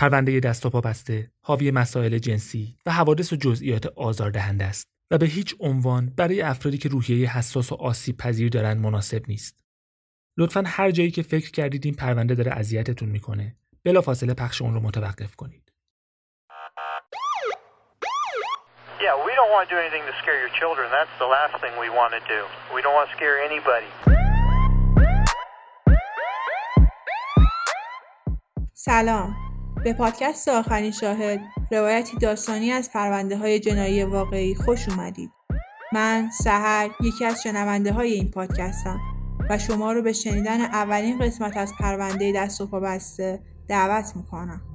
پرونده دست و پا بسته حاوی مسائل جنسی و حوادث و جزئیات آزاردهنده است و به هیچ عنوان برای افرادی که روحیه حساس و آسیب پذیر دارند مناسب نیست. لطفا هر جایی که فکر کردید این پرونده داره اذیتتون می‌کنه بلافاصله پخش اون رو متوقف کنید. Yeah, we don't want to do anything to scare your children. That's the last thing we want to do. We don't want to scare anybody. سلام به پادکست آخرین شاهد روایتی داستانی از پرونده های جنایی واقعی خوش اومدید. من سهر یکی از شنونده های این پادکستم و شما رو به شنیدن اولین قسمت از پرونده دست و پا بسته دعوت می‌کنم.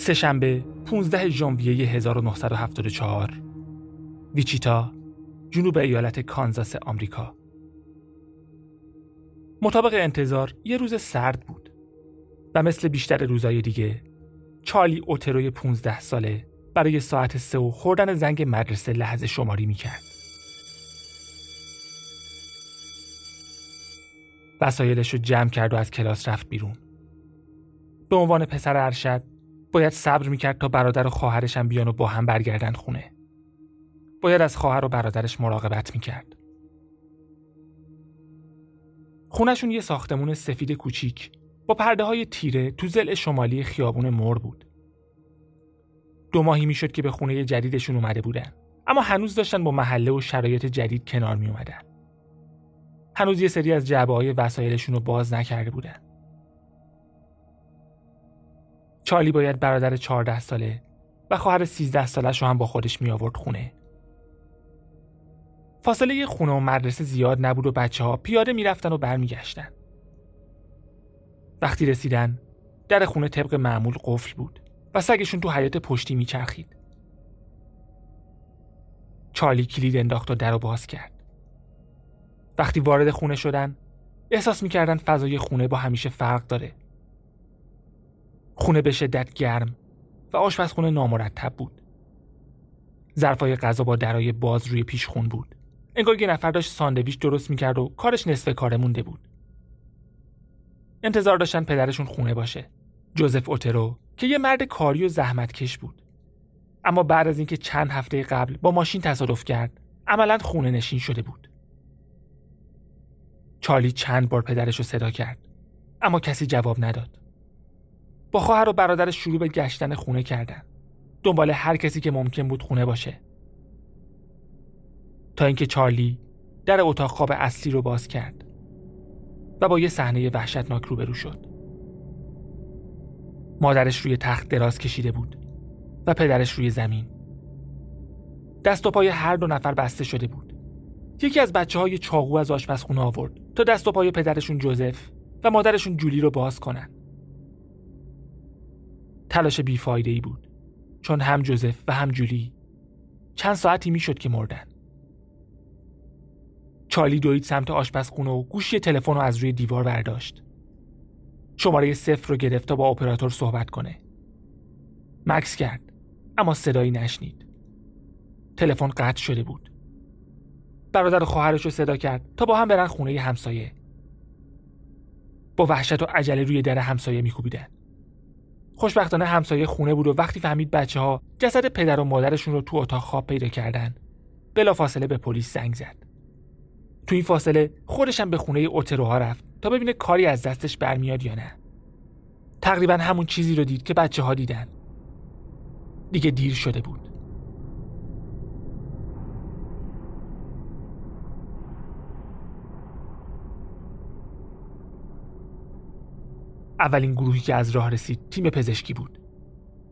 سهشنبه 15 ژانویه 1974 ویچیتا جنوب ایالت کانزاس آمریکا مطابق انتظار یه روز سرد بود و مثل بیشتر روزای دیگه چارلی اوتروی 15 ساله برای ساعت سه و خوردن زنگ مدرسه لحظه شماری می‌کرد. وسایلش رو جمع کرد و از کلاس رفت بیرون. به عنوان پسر ارشد باید صبر می‌کرد تا برادر و خواهرش هم بیان و با هم برگردن خونه. باید از خواهر و برادرش مراقبت می‌کرد. خونشون یه ساختمون سفید کوچیک با پرده های تیره تو زل شمالی خیابون مور بود. دو ماهی می‌شد که به خونه جدیدشون اومده بودن اما هنوز داشتن با محله و شرایط جدید کنار می اومدن. هنوز یه سری از جعبه های وسایلشون رو باز نکرده بودن. چارلی باید برادر 14 ساله و خواهر 13 سالش رو هم با خودش می آورد خونه. فاصله خونه و مدرسه زیاد نبود و بچه ها پیاده می‌رفتن و برمیگشتن. وقتی رسیدن در خونه طبق معمول قفل بود و سگشون تو حیات پشتی میچرخید. چارلی کلید انداخت و در رو باز کرد. وقتی وارد خونه شدن احساس می‌کردن فضای خونه با همیشه فرق داره. خونه به شدت گرم و آشپزخونه نامرتب بود. ظرفای غذا با درای باز روی پیشخون بود. انگار یه نفر داشت ساندویچ درست می‌کرد و کارش نصف کاره مونده بود. انتظار داشتن پدرشون خونه باشه. جوزف اوترو که یه مرد کاری و زحمتکش بود. اما بعد از اینکه چند هفته قبل با ماشین تصادف کرد، عملا خونه نشین شده بود. چارلی چند بار پدرش رو صدا کرد، اما کسی جواب نداد. با خواهر و برادرش شروع به گشتن خونه کردن. دنبال هر کسی که ممکن بود خونه باشه. تا اینکه چارلی در اتاق خواب اصلی رو باز کرد و با یه صحنه وحشتناک روبرو شد. مادرش روی تخت دراز کشیده بود و پدرش روی زمین. دست و پای هر دو نفر بسته شده بود. یکی از بچه های چاقو از آشپزخونه آورد تا دست و پای پدرشون جوزف و مادرشون جولی رو باز کنن. تلاش بیفایده ای بود چون هم جوزف و هم جولی چند ساعتی می‌شد که مردن. چارلی دوید سمت آشپزخونه و گوشی تلفن رو از روی دیوار برداشت. شماره صفر رو گرفت تا با اپراتور صحبت کنه. مکس کرد اما صدایی نشنید. تلفن قطع شده بود. برادر خواهرش رو صدا کرد تا با هم برن خونه همسایه. با وحشت و عجله روی در همسایه میکوبیدن. خوشبختانه همسایه خونه بود و وقتی فهمید بچه ها جسد پدر و مادرشون رو تو اتاق خواب پیدا کردن بلافاصله به پلیس زنگ زد. تو این فاصله خودشم به خونه اوتروها رفت تا ببینه کاری از دستش برمیاد یا نه. تقریبا همون چیزی رو دید که بچه ها دیدن. دیگه دیر شده بود. اولین گروهی که از راه رسید تیم پزشکی بود.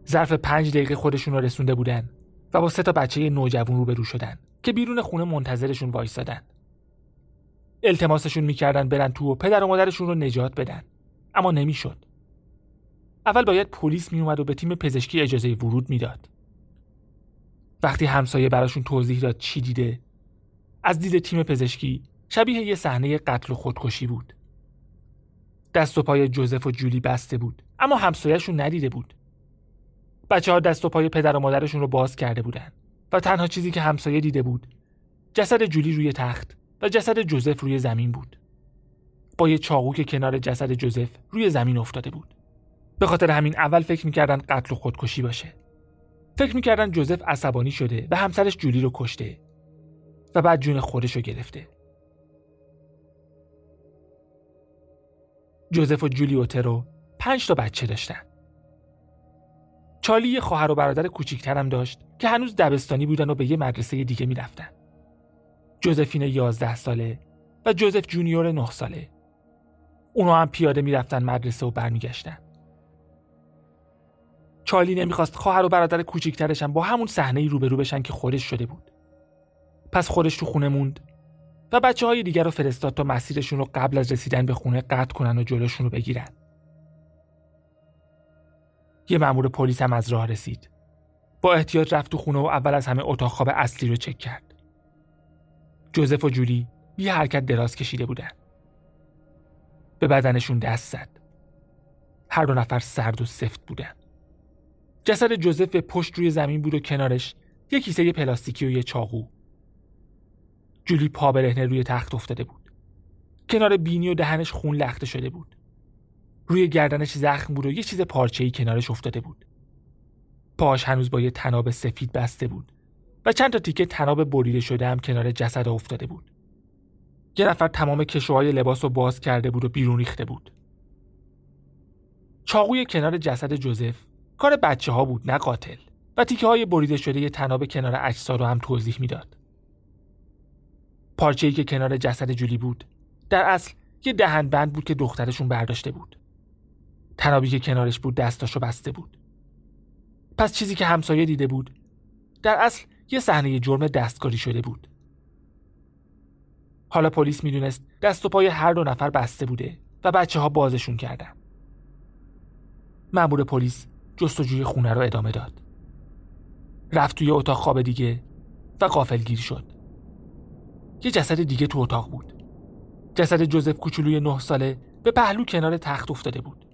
ظرف پنج دقیقه خودشون رو رسونده بودن و با سه تا بچه نوجوان روبرو شدن که بیرون خونه منتظرشون وایسادن. التماسشون می‌کردن برن تو و پدر و مادرشون رو نجات بدن اما نمی‌شد. اول باید پلیس میومد و به تیم پزشکی اجازه ورود می‌داد. وقتی همسایه براشون توضیح داد چی دیده از دید تیم پزشکی شبیه یه صحنه قتل و خودکشی بود. دست و پای جوزف و جولی بسته بود اما همسایهشون ندیده بود. بچه ها دست و پای پدر و مادرشون رو باز کرده بودن و تنها چیزی که همسایه دیده بود جسد جولی روی تخت و جسد جوزف روی زمین بود. با یه چاقو که کنار جسد جوزف روی زمین افتاده بود. به خاطر همین اول فکر می‌کردن قتل و خودکشی باشه. فکر می‌کردن جوزف عصبانی شده و همسرش جولی رو کشته و بعد جون خودش رو گرفته. جوزف و جولی اوترو پنج تا بچه داشتن. چالی یه خواهر و برادر کوچیکترم داشت که هنوز دبستانی بودن و به یه مدرسه دیگه می‌رفتن. جوزفین یازده ساله و جوزف جونیور نه ساله. اونا هم پیاده می‌رفتن مدرسه و برمیگشتن. چارلی نمی‌خواست خواهر و برادر کوچیکترش با همون صحنه روبرو بشن که خودش شده بود. پس خودش تو خونه موند و بچه های دیگر رو فرستاد تا مسیرشون رو قبل از رسیدن به خونه قطع کنن و جلوشون رو بگیرن. یه مأمور پلیس هم از راه رسید. با احتیاط رفت تو خونه و اول از همه اتاق خواب اصلی رو چک کرد. جوزف و جولی بی حرکت دراز کشیده بودن. به بدنشون دست زد. هر دو نفر سرد و سفت بودن. جسد جوزف به پشت روی زمین بود و کنارش یه کیسه پلاستیکی و یه چاقو. جولی پا برهنه روی تخت افتاده بود. کنار بینی و دهنش خون لخته شده بود. روی گردنش زخم بود و یه چیز پارچه‌ای کنارش افتاده بود. پاش هنوز با یه تناب سفید بسته بود و چند تا تیکه تناب بریده شده هم کنار جسد افتاده بود. یه نفر تمام کشوهای لباس رو باز کرده بود و بیرون ریخته بود. چاقوی کنار جسد جوزف کار بچه ها بود نه قاتل و تیکه های بریده شده یه تناب کنار اجسا رو هم توضیح می‌داد. پارچه‌ای که کنار جسد جولی بود در اصل یه دهن بند بود که دخترشون برداشته بود. تنابی که کنارش بود دستاشو بسته بود. پس چیزی که همسایه دیده بود در اصل یه صحنه جرم دستکاری شده بود. حالا پلیس می‌دونست دست و پای هر دو نفر بسته بوده و بچه ها بازشون کردن. مأمور پلیس جستجوی خونه رو ادامه داد. رفت توی اتاق خواب دیگه و گیر شد. یه جسد دیگه تو اتاق بود. جسد جوزف کوچولوی نه ساله به پهلو کنار تخت افتاده بود.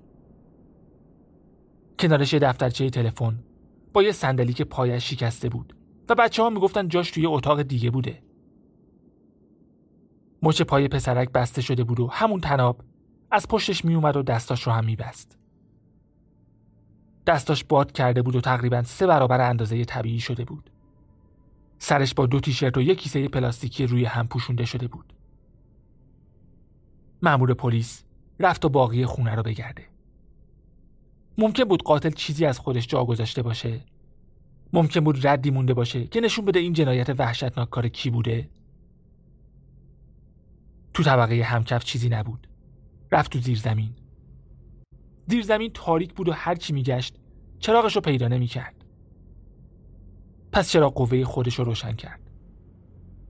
کنارش یه دفترچه تلفن با یه صندلی که پایش شکسته بود و بچه ها می‌گفتن جاش توی اتاق دیگه بوده. مچ پای پسرک بسته شده بود و همون تناب از پشتش میومد و دستاش رو هم میبست. دستاش باد کرده بود و تقریبا سه برابر اندازه طبیعی شده بود. سرش با دو تیشرت و یک کیسه پلاستیکی روی هم پوشونده شده بود. مأمور پلیس رفت و باقی خونه رو بگرده. ممکن بود قاتل چیزی از خودش جا گذاشته باشه. ممکن بود ردی مونده باشه که نشون بده این جنایت وحشتناک کار کی بوده. تو طبقه همکف چیزی نبود. رفت تو زیر زمین. زیر زمین تاریک بود و هر چی میگشت چراغش رو پیدا نمی‌کرد. پس چراغ قوه خودش رو روشن کرد.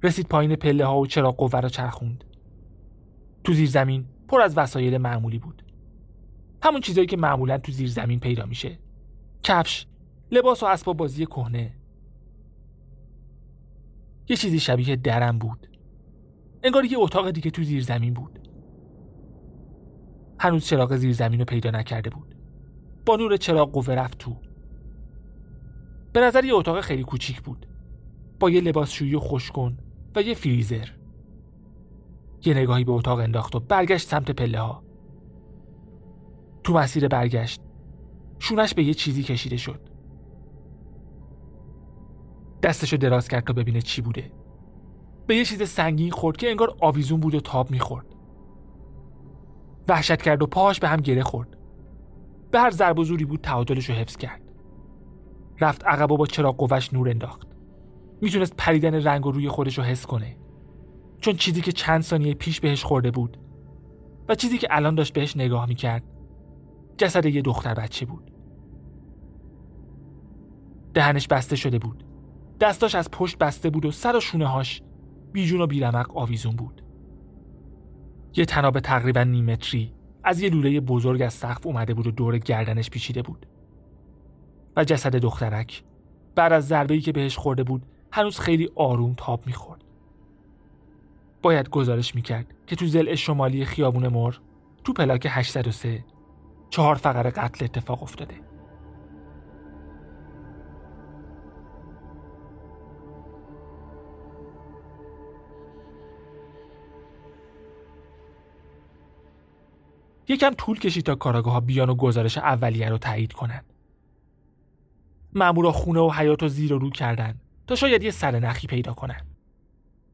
رسید پایین پله ها و چراغ قوه رو چرخوند. تو زیر زمین پر از وسایل معمولی بود. همون چیزایی که معمولا تو زیر زمین پیدا میشه. کفش، لباس و اسباب بازی کهنه. یه چیزی شبیه درم بود. انگار یه اتاق دیگه تو زیر زمین بود. هنوز چراغ زیر زمین رو پیدا نکرده بود. با نور چراغ قوه رفت تو. به نظر یه اتاق خیلی کوچیک بود. با یه لباسشویی خوشکن و یه فریزر. یه نگاهی به اتاق انداخت و برگشت سمت پله ها. تو مسیر برگشت شونش به یه چیزی کشیده شد. دستشو دراز کرد تا ببینه چی بوده. به یه چیز سنگین خورد که انگار آویزون بود و تاب می‌خورد. وحشت کرد و پاهاش به هم گره خورد. به هر ضرب و بود تعادلش رو حفظ کرد. رفت عقب و با چراغ قوش نور انداخت. می‌تونست پریدن رنگ و روی خودش رو حس کنه. چون چیزی که چند ثانیه پیش بهش خورده بود و چیزی که الان داشت بهش نگاه می‌کرد جسد یه دختر بچه بود. دهنش بسته شده بود. دستاش از پشت بسته بود و سر و شونه هاش بیجون و بیرمق آویزون بود. یه تناب تقریبا نیمتری از یه لوله بزرگ از سقف اومده بود و دور گردنش پیچیده بود. و جسد دخترک بعد از ضربه‌ای که بهش خورده بود هنوز خیلی آروم تاب می‌خورد. باید گزارش می‌کرد که تو زل شمالی خیابون مر تو پلاک 803 چهار فقر قتل اتفاق افتاده یکم طول کشید تا کاراگاه ها بیان و گزارش اولیه رو تایید کنند. مامورا خونه و حیات و زیر و رو کردن تا شاید یه سر نخی پیدا کنن.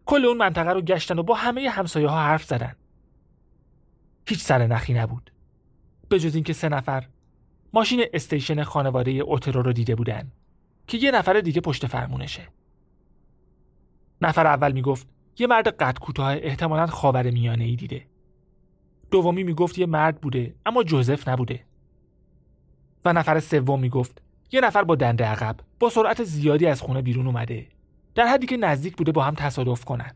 کل اون منطقه رو گشتن و با همه همسایه ها حرف زدن. هیچ سر نخی نبود. به جز اینکه سه نفر ماشین استیشن خانواده اوترو رو دیده بودن که یه نفر دیگه پشت فرمونشه. نفر اول می‌گفت یه مرد قد کوتاه احتمالاً خاور میانه ای دیده. دومی می‌گفت یه مرد بوده اما جوزف نبوده. و نفر سوم می‌گفت یه نفر با دنده عقب با سرعت زیادی از خونه بیرون اومده در حدی که نزدیک بوده با هم تصادف کنن.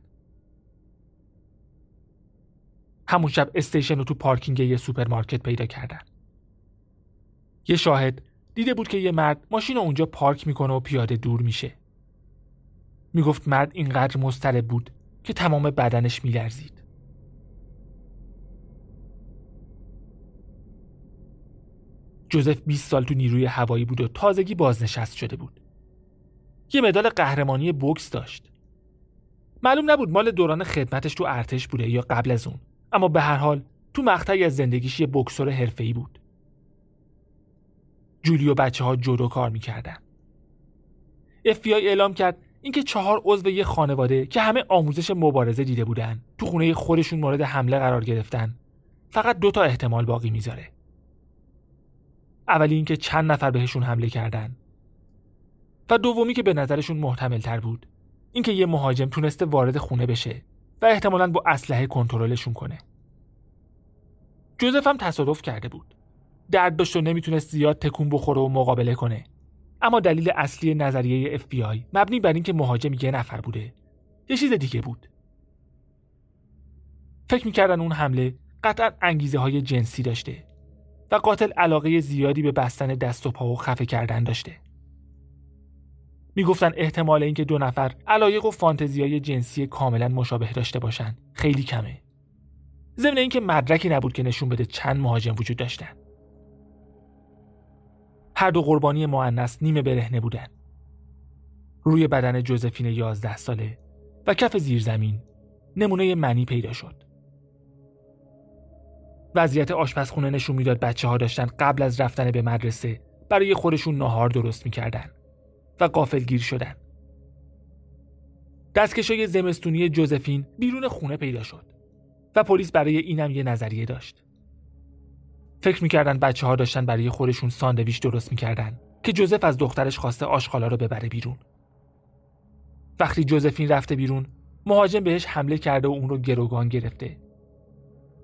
همون شب استیشن رو تو پارکینگ یه سوپرمارکت پیدا کردن. یه شاهد دیده بود که یه مرد ماشین رو اونجا پارک می‌کنه و پیاده دور میشه. می‌گفت مرد اینقدر مضطرب بود که تمام بدنش میلرزید. جوزف 20 سال تو نیروی هوایی بود و تازگی بازنشست شده بود. یه مدال قهرمانی بوکس داشت. معلوم نبود مال دوران خدمتش تو ارتش بوده یا قبل از اون اما به هر حال تو مقطعی از زندگیش یه بکسور حرفه‌ای بود. جولی و بچه ها جودو کار می‌کردن. FBI اعلام کرد اینکه چهار عضو یه خانواده که همه آموزش مبارزه دیده بودن تو خونه خودشون مورد حمله قرار گرفتن فقط دو تا احتمال باقی می‌ذاره. اولی اینکه چند نفر بهشون حمله کردن. و دومی که به نظرشون محتمل تر بود. اینکه یه مهاجم تونسته وارد خونه بشه و احتمالا با اسلحه کنترلشون کنه. جوزف هم تصادف کرده بود. درد داشت و نمی‌تونست زیاد تکون بخوره و مقابله کنه. اما دلیل اصلی نظریه FBI مبنی بر اینکه مهاجم یه نفر بوده. یه چیز دیگه بود. فکر می‌کردن اون حمله قطعا انگیزه های جنسی داشته. قاتل علاقه زیادی به بستن دست و پا و خفه کردن داشته. می‌گفتن احتمال اینکه دو نفر علایق و فانتزیای جنسی کاملا مشابه داشته باشن خیلی کمه. ضمن اینکه مدرکی نبود که نشون بده چند مهاجم وجود داشتن. هر دو قربانی معنس نیمه برهنه بودن. روی بدن جوزفین یازده ساله و کف زیرزمین نمونه منی پیدا شد. وضعیت آشپزخونه نشون می‌داد بچه ها داشتن قبل از رفتن به مدرسه برای خودشون نهار درست می‌کردن و گیر شدن. دستکشای زمستونی جوزفین بیرون خونه پیدا شد و پلیس برای اینم یه نظریه داشت. فکر می‌کردن بچه ها داشتن برای خودشون ساندویچ درست می‌کردن که جوزف از دخترش خواسته آشغالا رو ببره بیرون. وقتی جوزفین رفته بیرون مهاجم بهش حمله کرده و اون رو گروگان گرفته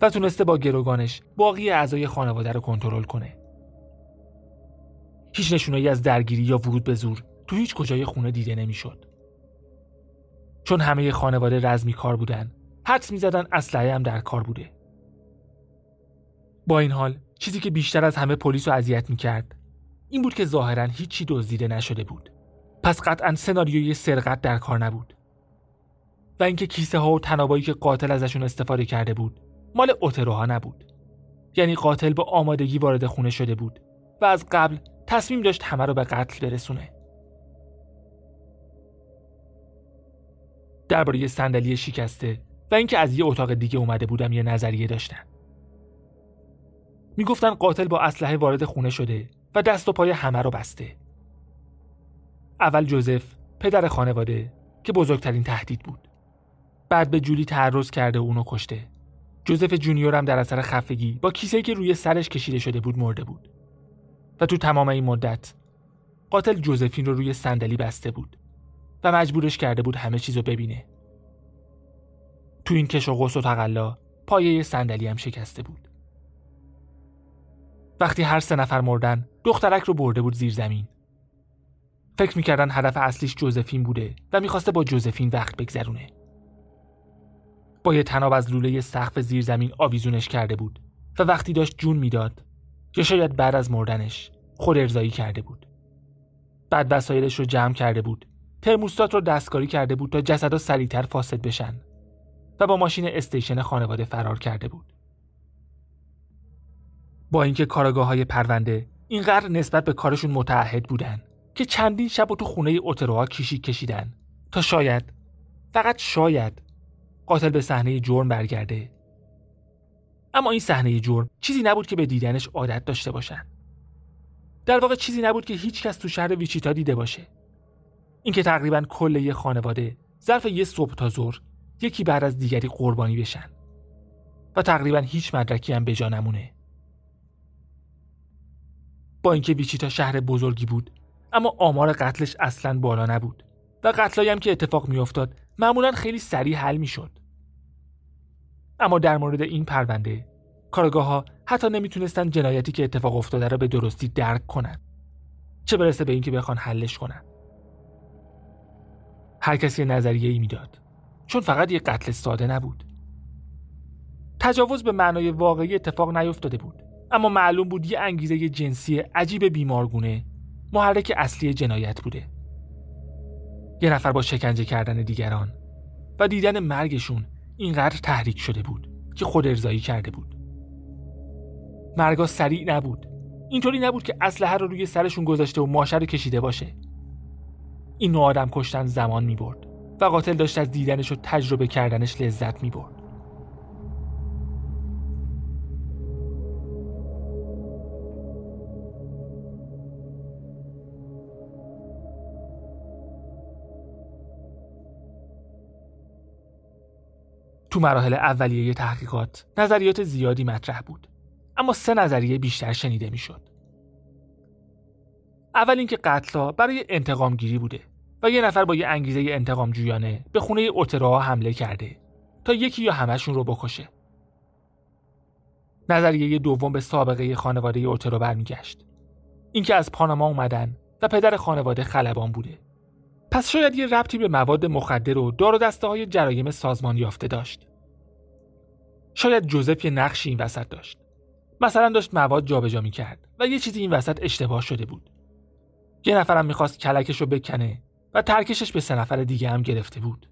و تونسته با گروگانش باقی اعضای خانواده رو کنترل کنه. هیچ نشونایی از درگیری یا ورود به زور تو هیچ کجای خونه دیده نمی‌شد. چون همه خانواده رزمی کار بودن، حدس می‌زدن اسلحه هم در کار بوده. با این حال چیزی که بیشتر از همه پلیس رو اذیت می‌کرد این بود که ظاهرا هیچی دزدیده نشده بود. پس قطعا سناریوی سرقت در کار نبود. و اینکه کیسه ها و تنابایی که قاتل ازشون استفاده کرده بود مال اوتروها نبود. یعنی قاتل با آمادگی وارد خونه شده بود و از قبل تصمیم داشت همه رو به قتل برسونه. درباره صندلی شکسته و اینکه از یه اتاق دیگه اومده بودم یه نظریه داشتن می‌گفتن قاتل با اسلحه وارد خونه شده و دست و پای همه رو بسته. اول جوزف پدر خانواده که بزرگترین تهدید بود. بعد به جولی تعرض کرده و اونو کشته. جوزف جونیور هم در اثر خفگی با کیسه که روی سرش کشیده شده بود مرده بود. و تو تمام این مدت قاتل جوزفین رو روی صندلی بسته بود و مجبورش کرده بود همه چیز رو ببینه. تو این کش و قص و تقلا پایه صندلی هم شکسته بود. وقتی هر سه نفر مردن دخترک رو برده بود زیر زمین. فکر می‌کردن هدف اصلیش جوزفین بوده و می‌خواسته با جوزفین وقت بگذرونه. با یه تناب از لوله سقف زیر زمین آویزونش کرده بود و وقتی داشت جون می‌داد یا شاید بعد از مردنش خود ارزایی کرده بود بعد وسایلش رو جمع کرده بود ترموستات رو دستکاری کرده بود تا جسدها سریعتر فاسد بشن و با ماشین استیشن خانواده فرار کرده بود. با اینکه کارگاه های پرونده اینقدر نسبت به کارشون متعهد بودن که چندین شب و تو خونه اوتروها کشی کشیدن تا شاید فقط شاید قاتل به صحنه جرم برگرده. اما این صحنه جرم چیزی نبود که به دیدنش عادت داشته باشن. در واقع چیزی نبود که هیچ کس تو شهر ویچیتا دیده باشه. اینکه تقریبا کل یه خانواده ظرف یه صبح تا ظهر یکی بعد از دیگری قربانی بشن. و تقریبا هیچ مدرکی هم به جا نمونه. با اینکه ویچیتا شهر بزرگی بود اما آمار قتلش اصلا بالا نبود. و قتلایی هم که اتفاق میافتاد معمولا خیلی سریع حل می‌شد. اما در مورد این پرونده کارگاه ها حتی نمی‌تونستن جنایتی که اتفاق افتاده را به درستی درک کنن. چه برسه به اینکه بخوان حلش کنن. هر کسی نظریه ای می‌داد چون فقط یه قتل ساده نبود. تجاوز به معنای واقعی اتفاق نیفتاده بود اما معلوم بود یه انگیزه جنسی عجیب بیمارگونه محرک اصلی جنایت بوده. یه نفر با شکنجه کردن دیگران و دیدن مرگشون اینقدر تحریک شده بود که خود ارزایی کرده بود. مرگا سریع نبود. اینطوری نبود که اسلحه رو روی سرشون گذاشته و ماشه رو کشیده باشه. این نوع آدم کشتن زمان می برد و قاتل داشت از دیدنش و تجربه کردنش لذت می برد. تو مراحل اولیه تحقیقات نظریات زیادی مطرح بود اما سه نظریه بیشتر شنیده می‌شد. اول اینکه قتلا برای انتقام گیری بوده و یه نفر با یه انگیزه انتقام جویانه به خونه اوتراها حمله کرده تا یکی یا همشون رو بکشه. نظریه دوم به سابقه خانواده اوترا برمیگشت. اینکه از پاناما اومدن و پدر خانواده خلبان بوده. پس شاید یه ربطی به مواد مخدر و دار و دسته های جرایم سازمان یافته داشت. شاید جوزف یه نقشی این وسط داشت. مثلا داشت مواد جابجا کرد و یه چیزی این وسط اشتباه شده بود. یه نفرم می‌خواست کلکش رو بکنه و ترکشش به سه نفر دیگه هم گرفته بود.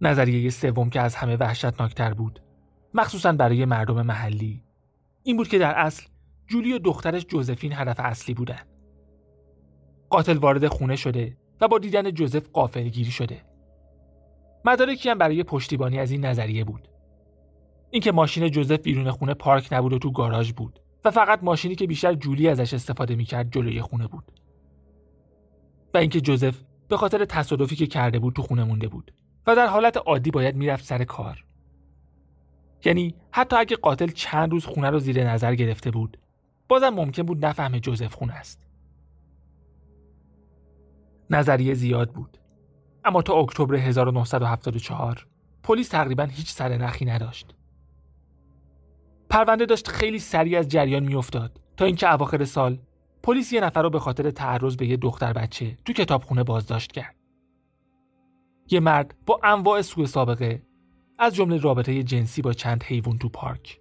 نظریه سوم که از همه وحشتناکتر بود مخصوصا برای مردم محلی این بود که در اصل جولی و دخترش جوزفین هدف اصلی بودن. قاتل وارد خونه شده و با دیدن جوزف قافلگیری شده. مدارکی هم برای پشتیبانی از این نظریه بود. اینکه ماشین جوزف بیرون خونه پارک نبود و تو گاراژ بود و فقط ماشینی که بیشتر جولی ازش استفاده می‌کرد جلوی خونه بود. و اینکه جوزف به خاطر تصادفی که کرده بود تو خونه مونده بود و در حالت عادی باید می‌رفت سر کار. یعنی حتی اگه قاتل چند روز خونه رو زیر نظر گرفته بود بازم ممکن بود نفهمه جوزف خونه است. نظریه زیاد بود اما تا اکتبر 1974 پلیس تقریبا هیچ سر نخی نداشت. پرونده داشت خیلی سریع از جریان میافتاد تا اینکه اواخر سال پلیس یه نفر رو به خاطر تعرض به یه دختر بچه تو کتابخونه بازداشت کرد. یه مرد با انواع سوء سابقه از جمله رابطه جنسی با چند حیوان تو پارک.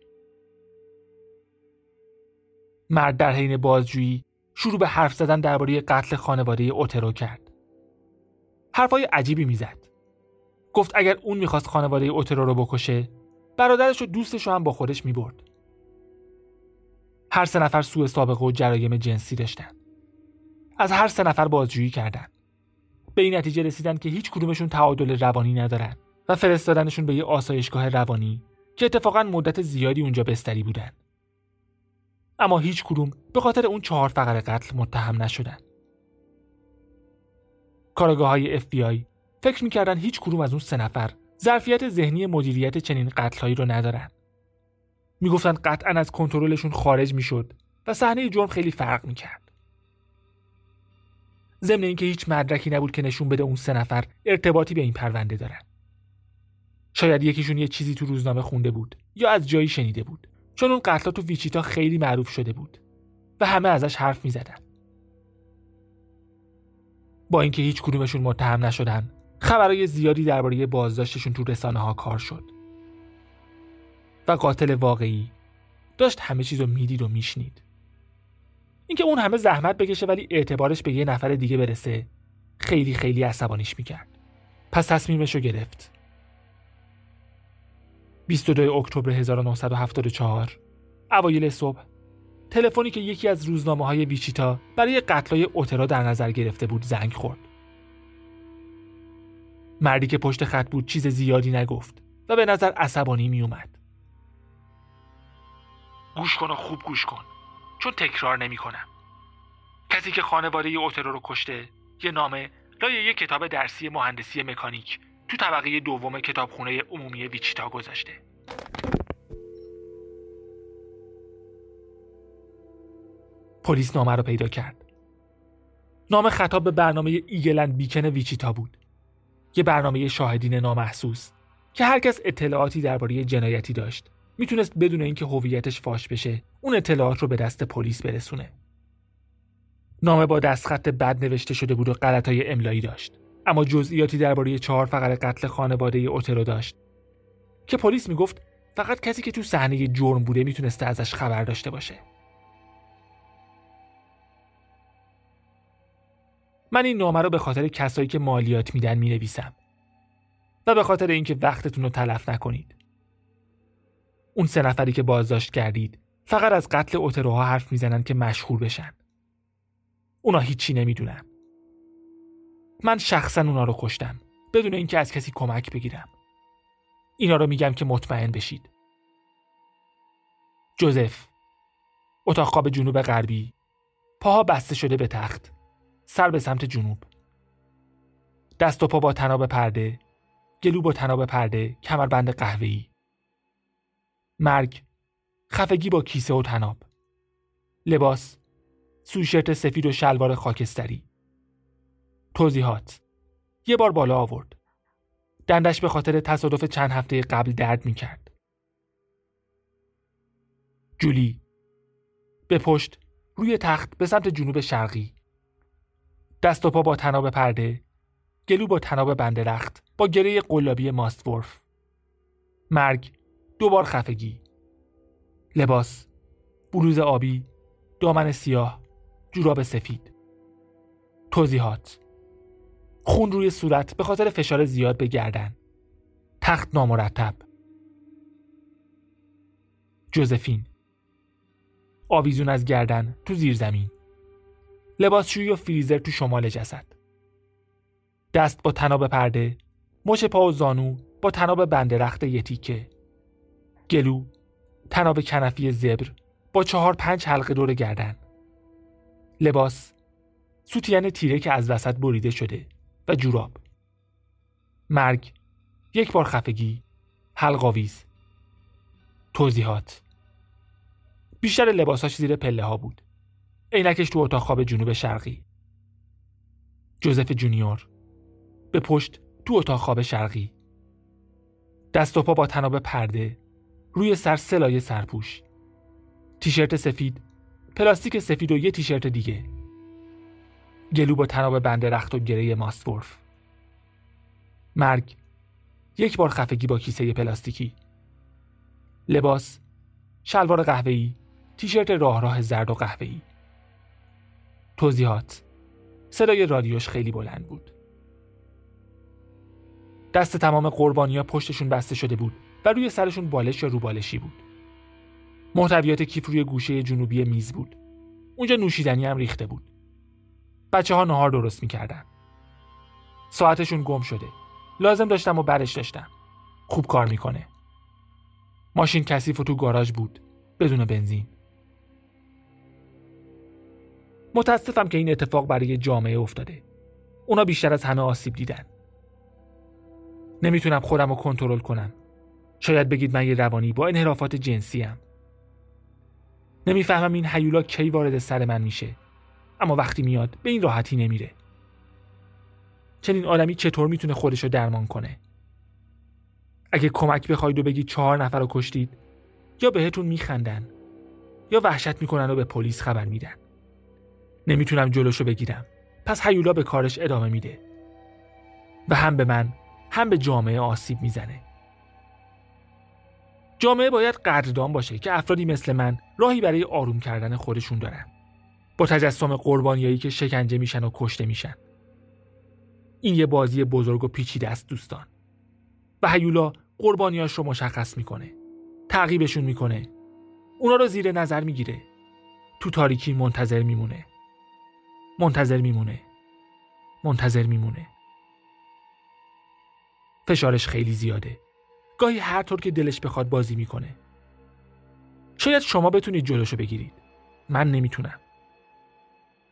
مرد در حین بازجویی شروع به حرف زدن درباره قتل خانواده اوترو کرد. حرفای عجیبی می‌زد. گفت اگر اون می‌خواست خانواده اوترو رو بکشه برادرش و دوستش رو هم با خودش می‌برد. هر سه نفر سوء سابقه و جرایم جنسی داشتن. از هر سه نفر بازجویی کردند. به این نتیجه رسیدن که هیچ کدومشون تعادل روانی ندارن و فرستادنشون به یه آسایشگاه روانی که اتفاقا مدت زیادی اونجا بستری بودن. اما هیچ کدوم به خاطر اون چهار فقر قتل متهم نشدن. کارگاه های FBI فکر می‌کردن هیچ کدوم از اون سه نفر ظرفیت ذهنی مدیریت چنین قتلهایی رو ندارن. می‌گفتن قطعا از کنترلشون خارج می‌شد و صحنه جرم خیلی فرق می‌کرد. ضمن اینکه هیچ مدرکی نبود که نشون بده اون سه نفر ارتباطی به این پرونده دارن. شاید یکیشون یه چیزی تو روزنامه خونده بود یا از جایی شنیده بود چون اون قتلا تو ویچیتا خیلی معروف شده بود و همه ازش حرف می‌زدن. با اینکه هیچ کدومشون متهم نشدن خبرهای زیادی درباره بازداشتشون تو رسانه ها کار شد. و قاتل واقعی داشت همه چیز رو می‌دید و میشنید. اینکه اون همه زحمت بکشه ولی اعتبارش به یه نفر دیگه برسه خیلی خیلی عصبانیش می‌کرد. پس تصمیمش رو گرفت. 22 اکتبر 1974 اوایل صبح تلفنی که یکی از روزنامه های ویچیتا برای قتلای اوترا در نظر گرفته بود زنگ خورد. مردی که پشت خط بود چیز زیادی نگفت و به نظر عصبانی می اومد. گوش کن و خوب گوش کن چون تکرار نمی کنم. کسی که خانواده اوترا رو کشته یه نامه لای یه کتاب درسی مهندسی مکانیک تو طبقه دوم کتابخونه عمومی ویچیتا گذاشته. پلیس نامه رو پیدا کرد. نام خطاب به برنامه ایگلند بیکن ویچیتا بود. یه برنامه شاهدین نامحسوس که هر کس اطلاعاتی درباره جنایتی داشت می‌تونست بدون اینکه هویتش فاش بشه اون اطلاعات رو به دست پلیس برسونه. نامه با دستخط بد نوشته شده بود و غلطای املایی داشت. اما جزئیاتی درباره چهار فقر قتل خانواده اوترو داشت که پلیس می‌گفت فقط کسی که تو صحنه جرم بوده می‌تونسته ازش خبر داشته باشه. من این نامه رو به خاطر کسایی که مالیات میدن می نویسم و به خاطر اینکه وقتتون رو تلف نکنید. اون سه نفری که بازداشت کردید فقط از قتل اوتروها حرف می‌زنن که مشهور بشن. اونا هیچی نمی‌دونن. من شخصا اونا رو کشتم بدون اینکه از کسی کمک بگیرم. اینا رو میگم که مطمئن بشید. جوزف اتاق خواب جنوب غربی. پاها بسته شده به تخت. سر به سمت جنوب. دست و پا با تناب پرده. گلو با تناب پرده. کمربند قهوه‌ای. مرگ. خفگی با کیسه و تناب. لباس. سوشرت سفید و شلوار خاکستری. توضیحات. یه بار بالا آورد. دندش به خاطر تصادف چند هفته قبل درد می کرد. جولی به پشت روی تخت به سمت جنوب شرقی. دست و پا با تناب پرده گلو با تناب بندرخت با گره قلابی ماستورف. مرگ دوبار خفگی. لباس بلوز آبی دامن سیاه جوراب سفید. توضیحات. خون روی صورت به خاطر فشار زیاد به گردن. تخت نامرتب. جوزفین. آویزون از گردن تو زیر زمین. لباسشویی و فریزر تو شمال جسد. دست با تناب پرده مچ پا و زانو با تناب بندرخت یه تیکه. گلو تناب کنفی زبر با چهار پنج حلقه دور گردن. لباس سوتین تیره که از وسط بریده شده. و جوراب. مرگ یک بار خفگی حلقاویز. توضیحات بیشتر لباساش زیر پله ها بود. عینکش تو اتاق خواب جنوب شرقی. جوزف جونیور به پشت تو اتاق خواب شرقی. دست و پا با تناب پرده روی سر سلای سرپوش. تیشرت سفید پلاستیک سفید و یه تیشرت دیگه. گلو با تناب بند رخت و گره ماستورف مرگ. یک بار خفگی با کیسه پلاستیکی. لباس. شلوار قهوه‌ای. تیشرت راه راه زرد و قهوه‌ای. توضیحات. صدای رادیوش خیلی بلند بود. دست تمام قربانیا پشتشون بسته شده بود و روی سرشون بالش یا روبالشی بود. محتویات کیف روی گوشه جنوبی میز بود. اونجا نوشیدنی هم ریخته بود. بچه ها نهار درست می‌کردن. ساعتشون گم شده. لازم داشتم و برش داشتم. خوب کار می‌کنه. ماشین کثیف و تو گاراژ بود. بدون بنزین. متاسفم که این اتفاق برای جامعه افتاده. اونا بیشتر از همه آسیب دیدن. نمی‌تونم خودم رو کنترل کنم. شاید بگید من یه روانی با انحرافات جنسی هم. نمی‌فهمم این حیولا کی وارد سر من میشه. اما وقتی میاد به این راحتی نمیره. چنین آدمی چطور می‌تونه خودش رو درمان کنه؟ اگه کمک بخواید و بگید چهار نفر رو کشتید یا بهتون میخندن یا وحشت می‌کنن و به پلیس خبر میدن. نمی‌تونم جلوشو بگیرم. پس هیولا به کارش ادامه میده. و هم به من هم به جامعه آسیب می‌زنه. جامعه باید قدردان باشه که افرادی مثل من راهی برای آروم کردن خودشون دارن. با تجسم قربانیایی که شکنجه میشن و کشته میشن. این یه بازی بزرگ و پیچیده است دوستان. و هیولا قربانیاش رو مشخص می‌کنه. تعقیبشون می‌کنه. اونا رو زیر نظر می‌گیره. تو تاریکی منتظر میمونه. منتظر میمونه. منتظر میمونه. فشارش خیلی زیاده. گاهی هر طور که دلش بخواد بازی می‌کنه. شاید شما بتونید جلوشو بگیرید. من نمی‌تونم.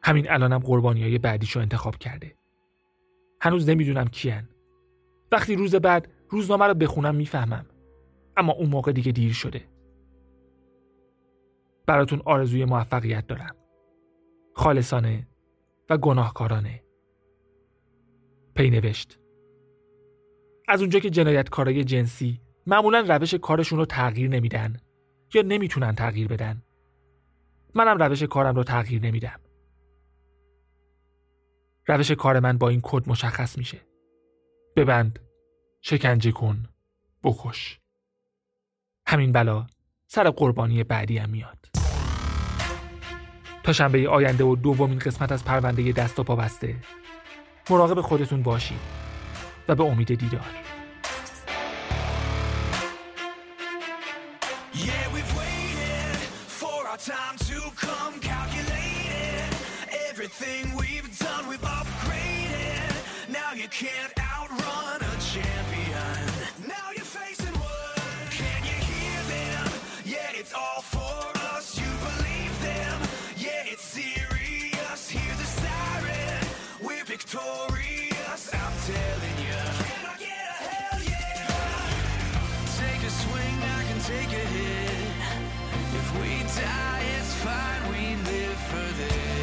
همین الانم قربانی های بعدیشو انتخاب کرده. هنوز نمی‌دونم کیان. وقتی روز بعد روزنامه رو بخونم می‌فهمم. اما اون موقع دیگه دیر شده. براتون آرزوی موفقیت دارم. خالصانه و گناهکارانه. پی نوشت از اونجا که جنایتکارای جنسی معمولا روش کارشون رو تغییر نمیدن یا نمی‌تونن تغییر بدن. منم روش کارم رو تغییر نمیدم. روش کار من با این کد مشخص میشه. ببند. شکنجه کن. بکش. همین بلا سر قربانی بعدی هم میاد. تا شنبه آینده و دومین قسمت از پرونده دست و پا بسته مراقب خودتون باشید و به امید دیدار. can't outrun a champion. Now you're facing one. Can you hear them? Yeah, it's all for us. You believe them? Yeah, it's serious. Hear the siren. We're victorious. I'm telling you. Can I get a hell yeah? Take a swing, I can take a hit. If we die, it's fine. We live for this.